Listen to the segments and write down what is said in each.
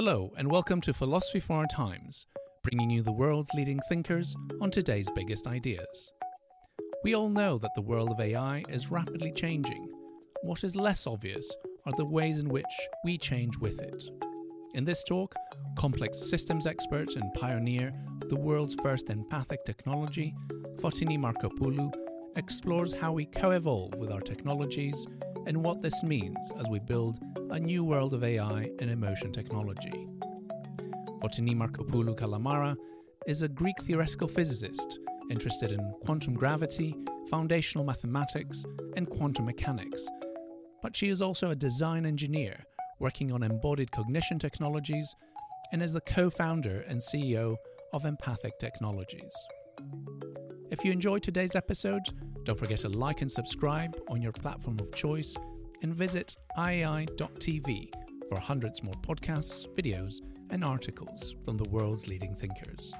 Hello, and welcome to Philosophy for Our Times, bringing you the world's leading thinkers on today's biggest ideas. We all know that the world of AI is rapidly changing. What is less obvious are the ways in which we change with it. In this talk, complex systems expert and pioneer of the world's first empathic technology, Fotini Markopoulou, explores how we co evolve with our technologies and what this means as we build a new world of AI and emotion technology. Fotini Markopoulou Kalamara is a Greek theoretical physicist interested in quantum gravity, foundational mathematics, and quantum mechanics. But she is also a design engineer working on embodied cognition technologies and is the co founder and CEO of Empathic Technologies. If you enjoyed today's episode, don't forget to like and subscribe on your platform of choice and visit iai.tv for hundreds more podcasts, videos, and articles from the world's leading thinkers.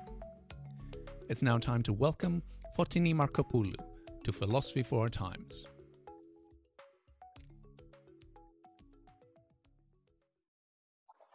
It's now time to welcome Fotini Markopoulou to Philosophy for Our Times.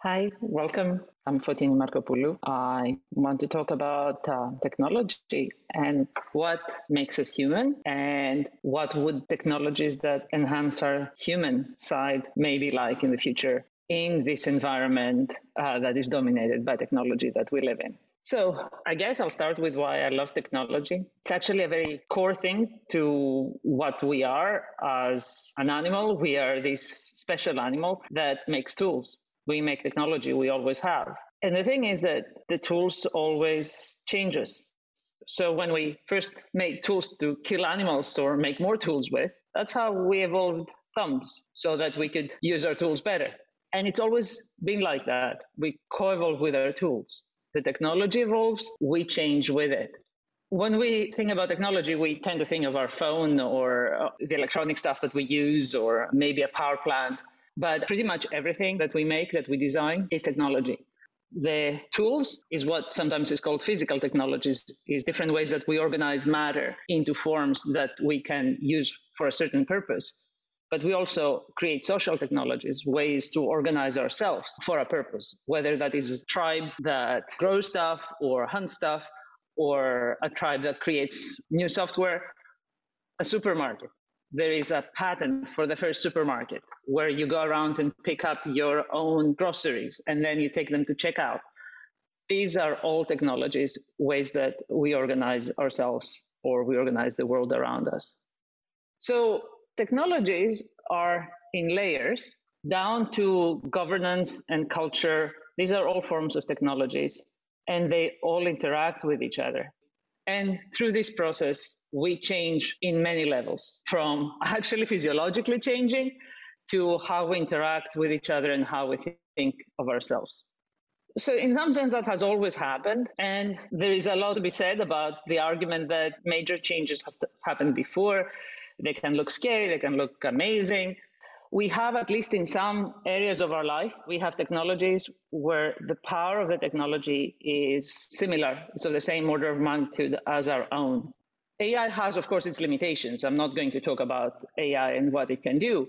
Hi, welcome. I'm Fotini Markopoulou. I want to talk about uh, technology and what makes us human and what would technologies that enhance our human side maybe like in the future in this environment uh, that is dominated by technology that we live in. So, I guess I'll start with why I love technology. It's actually a very core thing to what we are as an animal. We are this special animal that makes tools we make technology we always have. And the thing is that the tools always changes. So when we first made tools to kill animals or make more tools with that's how we evolved thumbs so that we could use our tools better. And it's always been like that. We co-evolve with our tools. The technology evolves we change with it. When we think about technology, we tend to think of our phone or uh, the electronic stuff that we use, or maybe a power plant. But pretty much everything that we make, that we design, is technology. The tools is what sometimes is called physical technologies, is different ways that we organize matter into forms that we can use for a certain purpose. But we also create social technologies, ways to organize ourselves for a purpose, whether that is a tribe that grows stuff or hunts stuff, or a tribe that creates new software, a supermarket there is a patent for the first supermarket where you go around and pick up your own groceries and then you take them to checkout. These are all technologies, ways that we organize ourselves or we organize the world around us. So technologies are in layers down to governance and culture. These are all forms of technologies and they all interact with each other. And through this process, we change in many levels from actually physiologically changing to how we interact with each other and how we think of ourselves. So, in some sense, that has always happened. And there is a lot to be said about the argument that major changes have happened before. They can look scary, they can look amazing, we have at least in some areas of our life we have technologies where the power of the technology is similar. So the same order of magnitude as our own. Ai has of course its limitations. I'm not going to talk about ai and what it can do.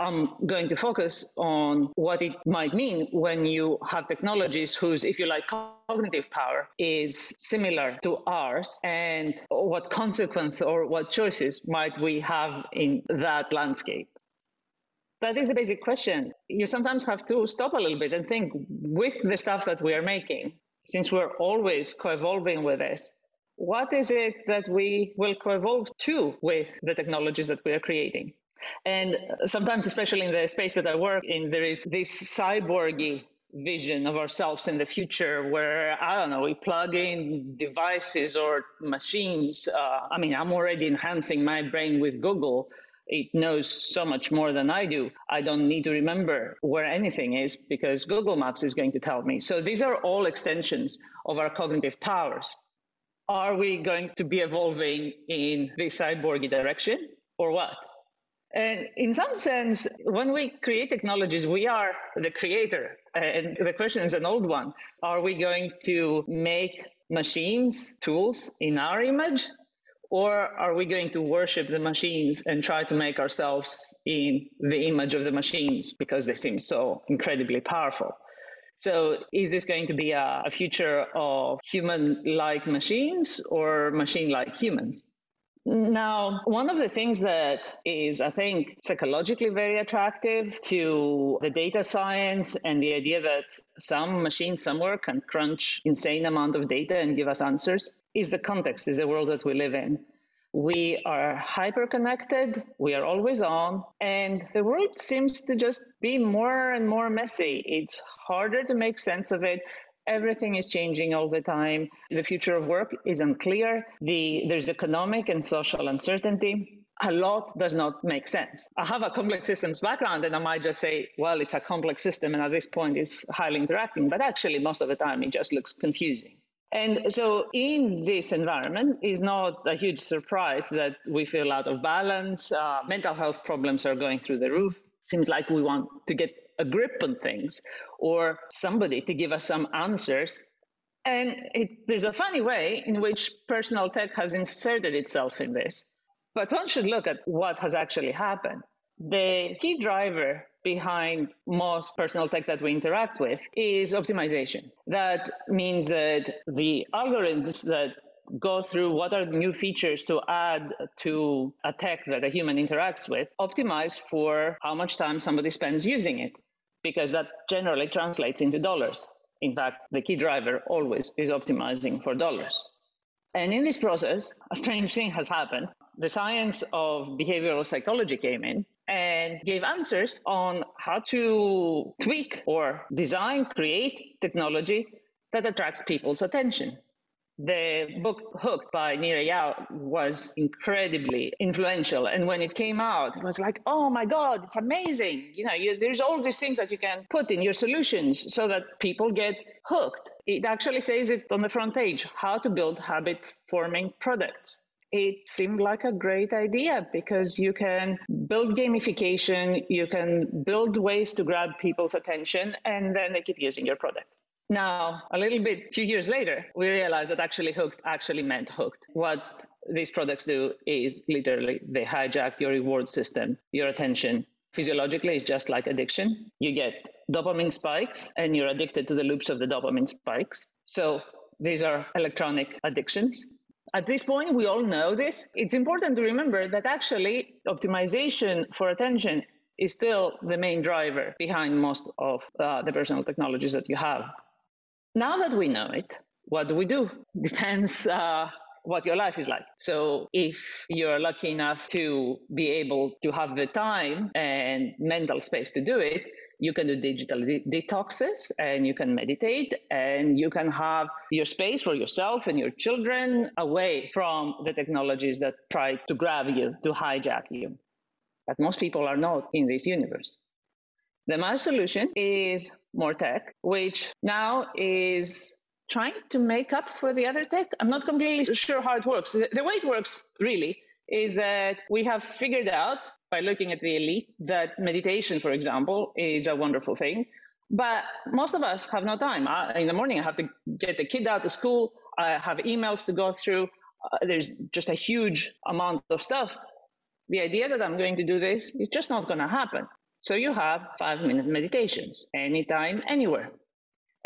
I'm going to focus on what it might mean when you have technologies whose if you like cognitive power is similar to ours and what consequence or what choices might we have in that landscape that is the basic question. You sometimes have to stop a little bit and think with the stuff that we are making, since we're always co evolving with this, what is it that we will co evolve to with the technologies that we are creating? And sometimes, especially in the space that I work in, there is this cyborgy vision of ourselves in the future where, I don't know, we plug in devices or machines. Uh, I mean, I'm already enhancing my brain with Google It knows so much more than I do. I don't need to remember where anything is because Google Maps is going to tell me. So these are all extensions of our cognitive powers. Are we going to be evolving in this cyborgy direction or what? And in some sense, when we create technologies, we are the creator. And the question is an old one. Are we going to make machines, tools in our image? Or are we going to worship the machines and try to make ourselves in the image of the machines because they seem so incredibly powerful? So, is this going to be a, a future of human like machines or machine like humans? Now, one of the things that is, I think, psychologically very attractive to the data science and the idea that some machine somewhere can crunch insane amount of data and give us answers is the context, is the world that we live in. We are hyper connected, we are always on, and the world seems to just be more and more messy. It's harder to make sense of it everything is changing all the time. The future of work is unclear. The, there's economic and social uncertainty. A lot does not make sense. I have a complex systems background, and I might just say, well, it's a complex system, and at this point, it's highly interacting. But actually, most of the time, it just looks confusing. And so, in this environment, is not a huge surprise that we feel out of balance. Uh, mental health problems are going through the roof. Seems like we want to get a grip on things or somebody to give us some answers. And it, there's a funny way in which personal tech has inserted itself in this. But one should look at what has actually happened. The key driver behind most personal tech that we interact with is optimization. That means that the algorithms that go through what are new features to add to a tech that a human interacts with, optimize for how much time somebody spends using it because that generally translates into dollars. In fact, the key driver always is optimizing for dollars. And in this process, a strange thing has happened. The science of behavioral psychology came in and gave answers on how to tweak or design, create technology that attracts people's attention. The book Hooked by Nir Eyal was incredibly influential. And when it came out, it was like, oh my God, it's amazing. You know, you, there's all these things that you can put in your solutions so that people get hooked. It actually says it on the front page how to build habit forming products. It seemed like a great idea because you can build gamification, you can build ways to grab people's attention, and then they keep using your product. Now, a little bit, few years later, we realized that actually hooked actually meant hooked. What these products do is literally they hijack your reward system, your attention. Physiologically, it's just like addiction. You get dopamine spikes and you're addicted to the loops of the dopamine spikes. So these are electronic addictions. At this point, we all know this. It's important to remember that actually optimization for attention is still the main driver behind most of uh, the personal technologies that you have. Now that we know it, what do we do? Depends uh, what your life is like. So if you're lucky enough to be able to have the time and mental space to do it, you can do digital de- detoxes and you can meditate and you can have your space for yourself and your children away from the technologies that try to grab you, to hijack you. But most people are not in this universe. The my solution is more tech, which now is trying to make up for the other tech. I'm not completely sure how it works. The, the way it works really is that we have figured out by looking at the elite that meditation, for example, is a wonderful thing. But most of us have no time. I, in the morning, I have to get the kid out of school. I have emails to go through. Uh, there's just a huge amount of stuff. The idea that I'm going to do this is just not going to happen. So you have five minute meditations anytime, anywhere.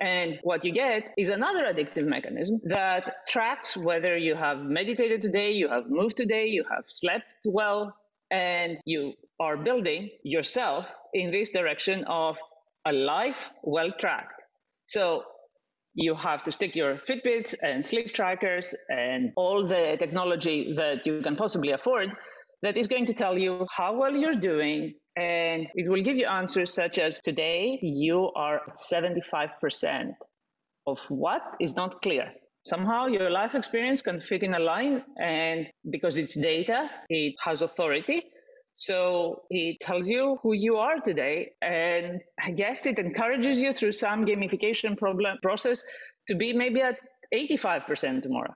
And what you get is another addictive mechanism that tracks whether you have meditated today, you have moved today, you have slept well, and you are building yourself in this direction of a life well tracked. So you have to stick your Fitbits and sleep trackers and all the technology that you can possibly afford that is going to tell you how well you're doing, and it will give you answers such as today you are at 75% of what is not clear. Somehow your life experience can fit in a line, and because it's data, it has authority. So it tells you who you are today. And I guess it encourages you through some gamification problem process to be maybe at 85% tomorrow.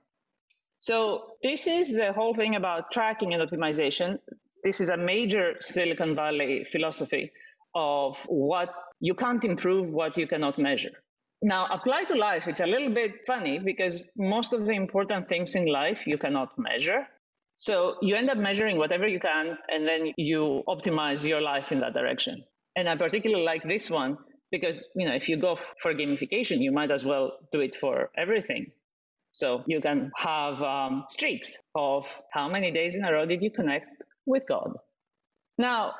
So this is the whole thing about tracking and optimization. This is a major Silicon Valley philosophy of what you can't improve, what you cannot measure. Now, apply to life, it's a little bit funny because most of the important things in life you cannot measure. So you end up measuring whatever you can, and then you optimize your life in that direction. And I particularly like this one because you know if you go for gamification, you might as well do it for everything. So you can have um, streaks of how many days in a row did you connect with God. Now,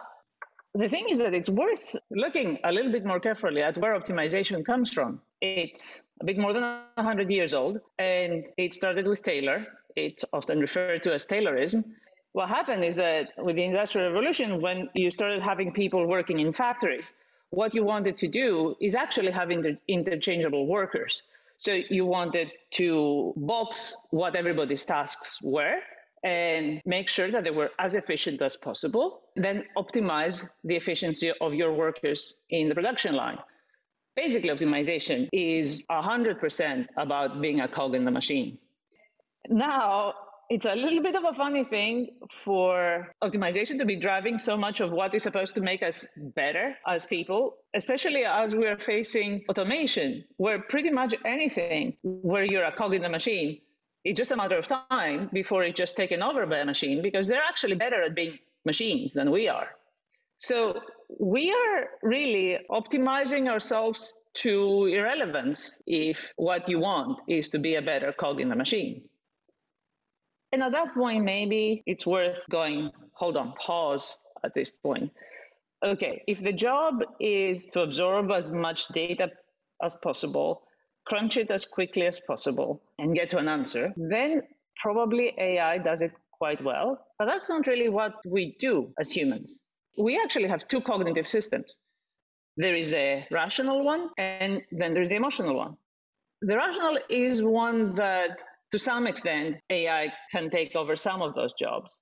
the thing is that it's worth looking a little bit more carefully at where optimization comes from. It's a bit more than 100 years old, and it started with Taylor. It's often referred to as Taylorism. What happened is that with the Industrial Revolution, when you started having people working in factories, what you wanted to do is actually have inter- interchangeable workers. So you wanted to box what everybody's tasks were and make sure that they were as efficient as possible, then optimize the efficiency of your workers in the production line. Basically, optimization is 100% about being a cog in the machine. Now, it's a little bit of a funny thing for optimization to be driving so much of what is supposed to make us better as people, especially as we are facing automation, where pretty much anything where you're a cog in the machine it's just a matter of time before it's just taken over by a machine because they're actually better at being machines than we are. So we are really optimizing ourselves to irrelevance if what you want is to be a better cog in the machine. And at that point, maybe it's worth going, hold on, pause at this point. Okay, if the job is to absorb as much data as possible, crunch it as quickly as possible and get to an answer, then probably AI does it quite well. But that's not really what we do as humans. We actually have two cognitive systems. There is a rational one, and then there's the emotional one. The rational is one that, to some extent, AI can take over some of those jobs.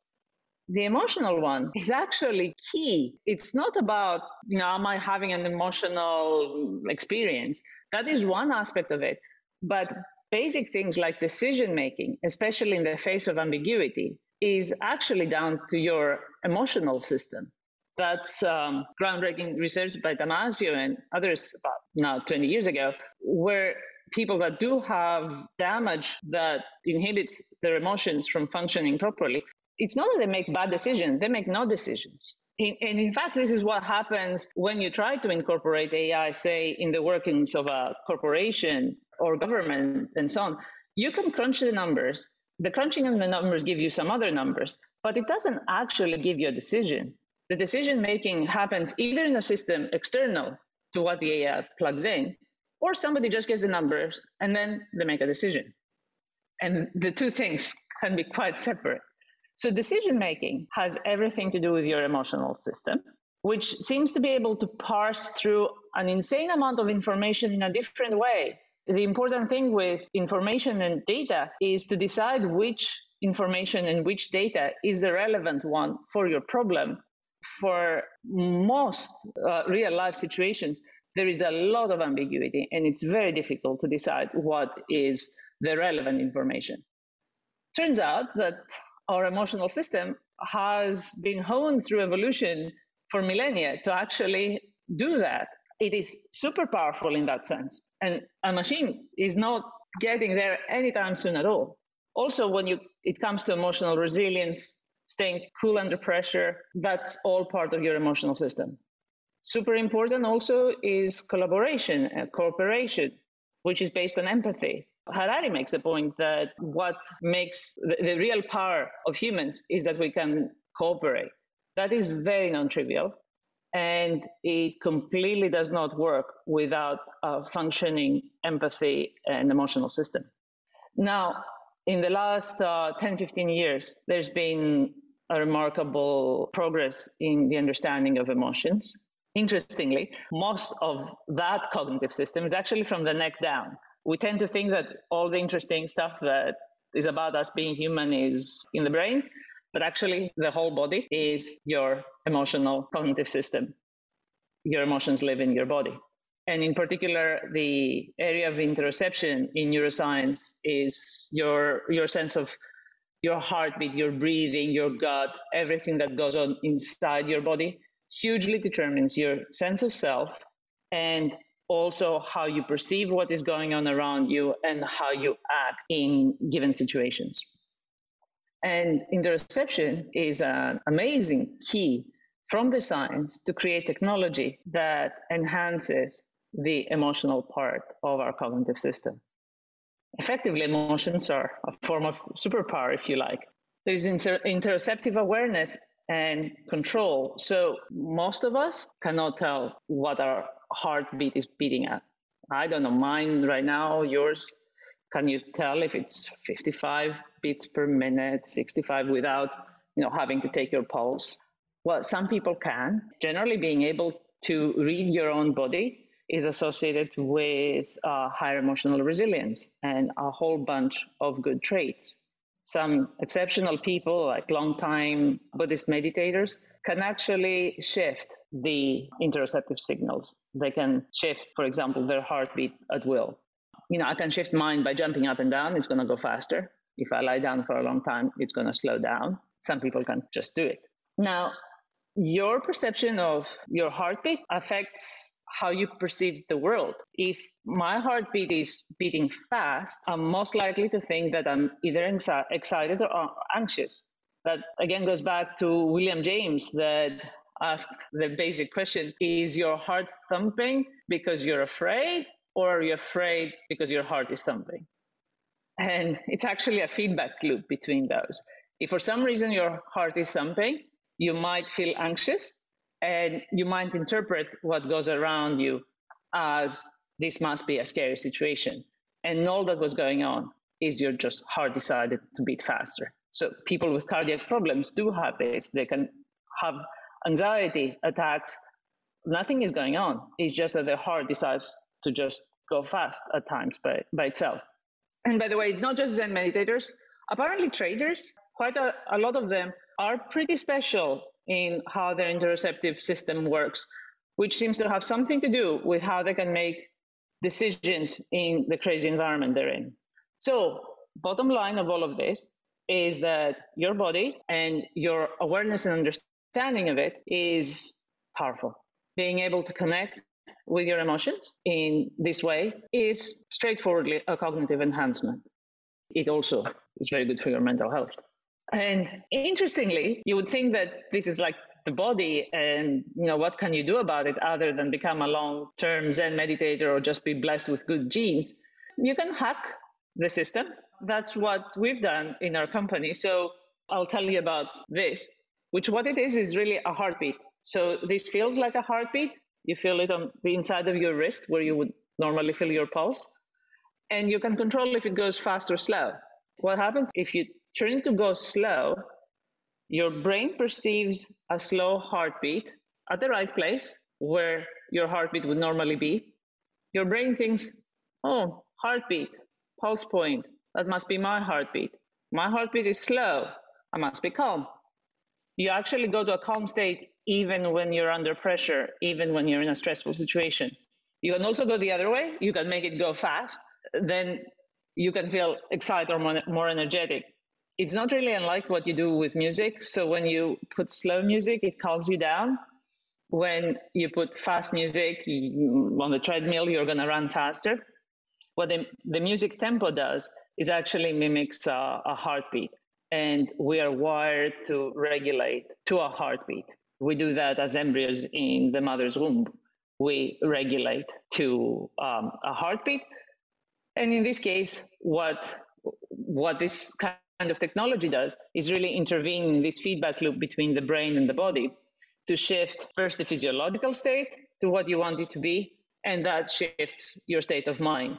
The emotional one is actually key. It's not about, you know, am I having an emotional experience? That is one aspect of it. But basic things like decision making, especially in the face of ambiguity, is actually down to your emotional system. That's um, groundbreaking research by Damasio and others about now 20 years ago, where people that do have damage that inhibits their emotions from functioning properly, it's not that they make bad decisions, they make no decisions. In, and in fact, this is what happens when you try to incorporate AI, say, in the workings of a corporation or government and so on. You can crunch the numbers. The crunching of the numbers give you some other numbers, but it doesn't actually give you a decision. The decision making happens either in a system external to what the AI plugs in, or somebody just gets the numbers and then they make a decision. And the two things can be quite separate. So decision making has everything to do with your emotional system, which seems to be able to parse through an insane amount of information in a different way. The important thing with information and data is to decide which information and which data is the relevant one for your problem. For most uh, real life situations, there is a lot of ambiguity and it's very difficult to decide what is the relevant information. Turns out that our emotional system has been honed through evolution for millennia to actually do that. It is super powerful in that sense. And a machine is not getting there anytime soon at all. Also, when you it comes to emotional resilience, staying cool under pressure, that's all part of your emotional system. Super important also is collaboration and cooperation, which is based on empathy. Harari makes the point that what makes the, the real power of humans is that we can cooperate. That is very non trivial. And it completely does not work without a functioning empathy and emotional system. Now, in the last uh, 10, 15 years, there's been a remarkable progress in the understanding of emotions. Interestingly, most of that cognitive system is actually from the neck down we tend to think that all the interesting stuff that is about us being human is in the brain. But actually, the whole body is your emotional cognitive system. Your emotions live in your body. And in particular, the area of interoception in neuroscience is your, your sense of your heartbeat, your breathing, your gut, everything that goes on inside your body hugely determines your sense of self and also how you perceive what is going on around you and how you act in given situations. And interoception is an amazing key from the science to create technology that enhances the emotional part of our cognitive system. Effectively, emotions are a form of superpower, if you like. There's inter- interoceptive awareness and control. So most of us cannot tell what our heartbeat is beating at. I don't know, mine right now, yours. Can you tell if it's 55 beats per minute, 65 without, you know, having to take your pulse? Well, some people can. Generally, being able to read your own body is associated with uh, higher emotional resilience and a whole bunch of good traits. Some exceptional people, like long-time Buddhist meditators, can actually shift the interoceptive signals. They can shift, for example, their heartbeat at will. You know, I can shift mine by jumping up and down, it's going to go faster. If I lie down for a long time, it's going to slow down. Some people can just do it. Now, your perception of your heartbeat affects how you perceive the world. If my heartbeat is beating fast, I'm most likely to think that I'm either anxi- excited or anxious. That again goes back to William James that asked the basic question Is your heart thumping because you're afraid, or are you afraid because your heart is thumping? And it's actually a feedback loop between those. If for some reason your heart is thumping, you might feel anxious and you might interpret what goes around you as this must be a scary situation. And all that was going on is your just heart decided to beat faster. So people with cardiac problems do have this. They can have anxiety attacks. Nothing is going on. It's just that their heart decides to just go fast at times by, by itself. And by the way, it's not just Zen meditators. Apparently, traders, quite a, a lot of them, are pretty special in how their interoceptive system works, which seems to have something to do with how they can make decisions in the crazy environment they're in. So, bottom line of all of this is that your body and your awareness and understanding of it is powerful. Being able to connect with your emotions in this way is straightforwardly a cognitive enhancement. It also is very good for your mental health. And interestingly, you would think that this is like the body and you know what can you do about it other than become a long-term zen meditator or just be blessed with good genes? You can hack the system. That's what we've done in our company. So i'll tell you about this which what it is is really a heartbeat. So this feels like a heartbeat. You feel it on the inside of your wrist where you would normally feel your pulse. And you can control if it goes fast or slow. What happens if you turn to go slow, your brain perceives a slow heartbeat at the right place where your heartbeat would normally be. Your brain thinks, oh, heartbeat, pulse point, that must be my heartbeat. My heartbeat is slow, I must be calm. You actually go to a calm state even when you're under pressure, even when you're in a stressful situation. You can also go the other way, you can make it go fast, then you can feel excited or more energetic it's not really unlike what you do with music. So when you put slow music, it calms you down. When you put fast music on the treadmill, you're going to run faster. What the, the music tempo does is actually mimics a, a heartbeat. And we are wired to regulate to a heartbeat. We do that as embryos in the mother's womb. We regulate to um, a heartbeat. And in this case, what what this kind kind of technology does is really intervene in this feedback loop between the brain and the body to shift first the physiological state to what you want it to be, and that shifts your state of mind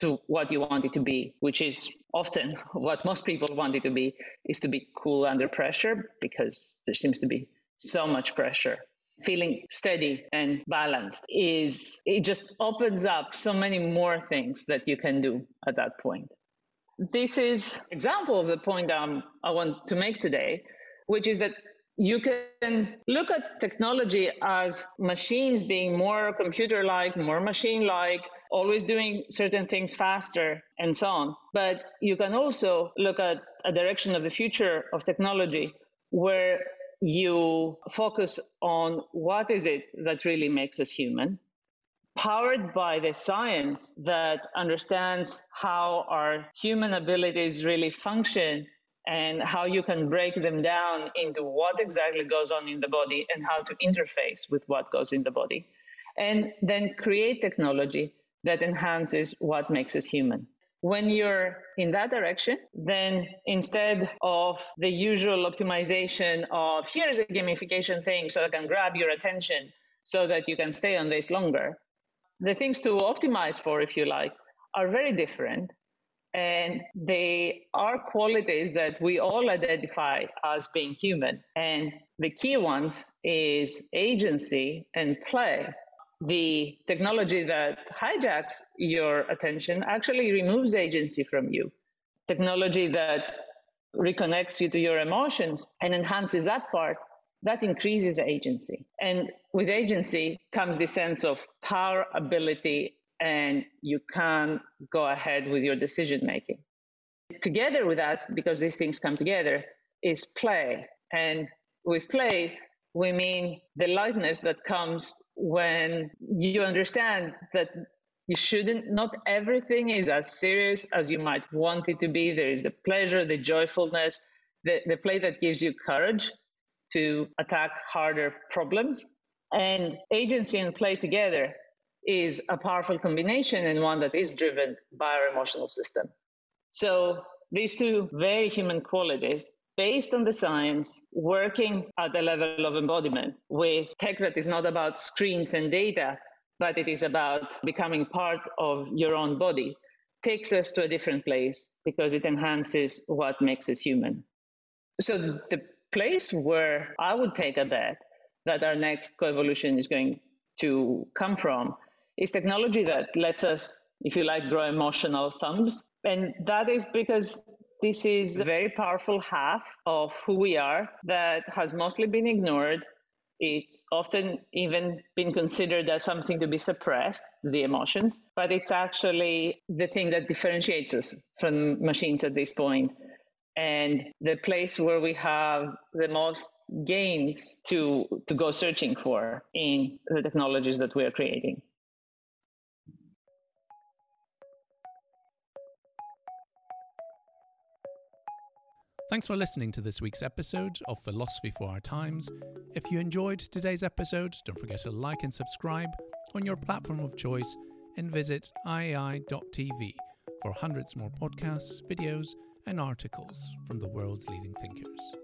to what you want it to be, which is often what most people want it to be, is to be cool under pressure because there seems to be so much pressure. Feeling steady and balanced is, it just opens up so many more things that you can do at that point this is example of the point um, I want to make today, which is that you can look at technology as machines being more computer like, more machine like, always doing certain things faster, and so on. But you can also look at a direction of the future of technology where you focus on what is it that really makes us human powered by the science that understands how our human abilities really function and how you can break them down into what exactly goes on in the body and how to interface with what goes in the body. And then create technology that enhances what makes us human. When you're in that direction, then instead of the usual optimization of here's a gamification thing so I can grab your attention so that you can stay on this longer, the things to optimize for, if you like, are very different. And they are qualities that we all identify as being human. And the key ones is agency and play. The technology that hijacks your attention actually removes agency from you. Technology that reconnects you to your emotions and enhances that part that increases agency. And with agency comes the sense of power, ability, and you can go ahead with your decision making. Together with that, because these things come together, is play. And with play, we mean the lightness that comes when you understand that you shouldn't, not everything is as serious as you might want it to be. There is the pleasure, the joyfulness, the, the play that gives you courage to attack harder problems. And agency and play together is a powerful combination and one that is driven by our emotional system. So these two very human qualities based on the science, working at the level of embodiment with tech that is not about screens and data, but it is about becoming part of your own body, takes us to a different place because it enhances what makes us human. So the place where I would take a bet that our next coevolution is going to come from is technology that lets us, if you like, grow emotional thumbs. And that is because this is a very powerful half of who we are that has mostly been ignored. It's often even been considered as something to be suppressed, the emotions, but it's actually the thing that differentiates us from machines at this point and the place where we have the most gains to to go searching for in the technologies that we are creating Thanks for listening to this week's episode of Philosophy for Our Times. If you enjoyed today's episode, don't forget to like and subscribe on your platform of choice and visit iai.tv for hundreds more podcasts, videos, and articles from the world's leading thinkers.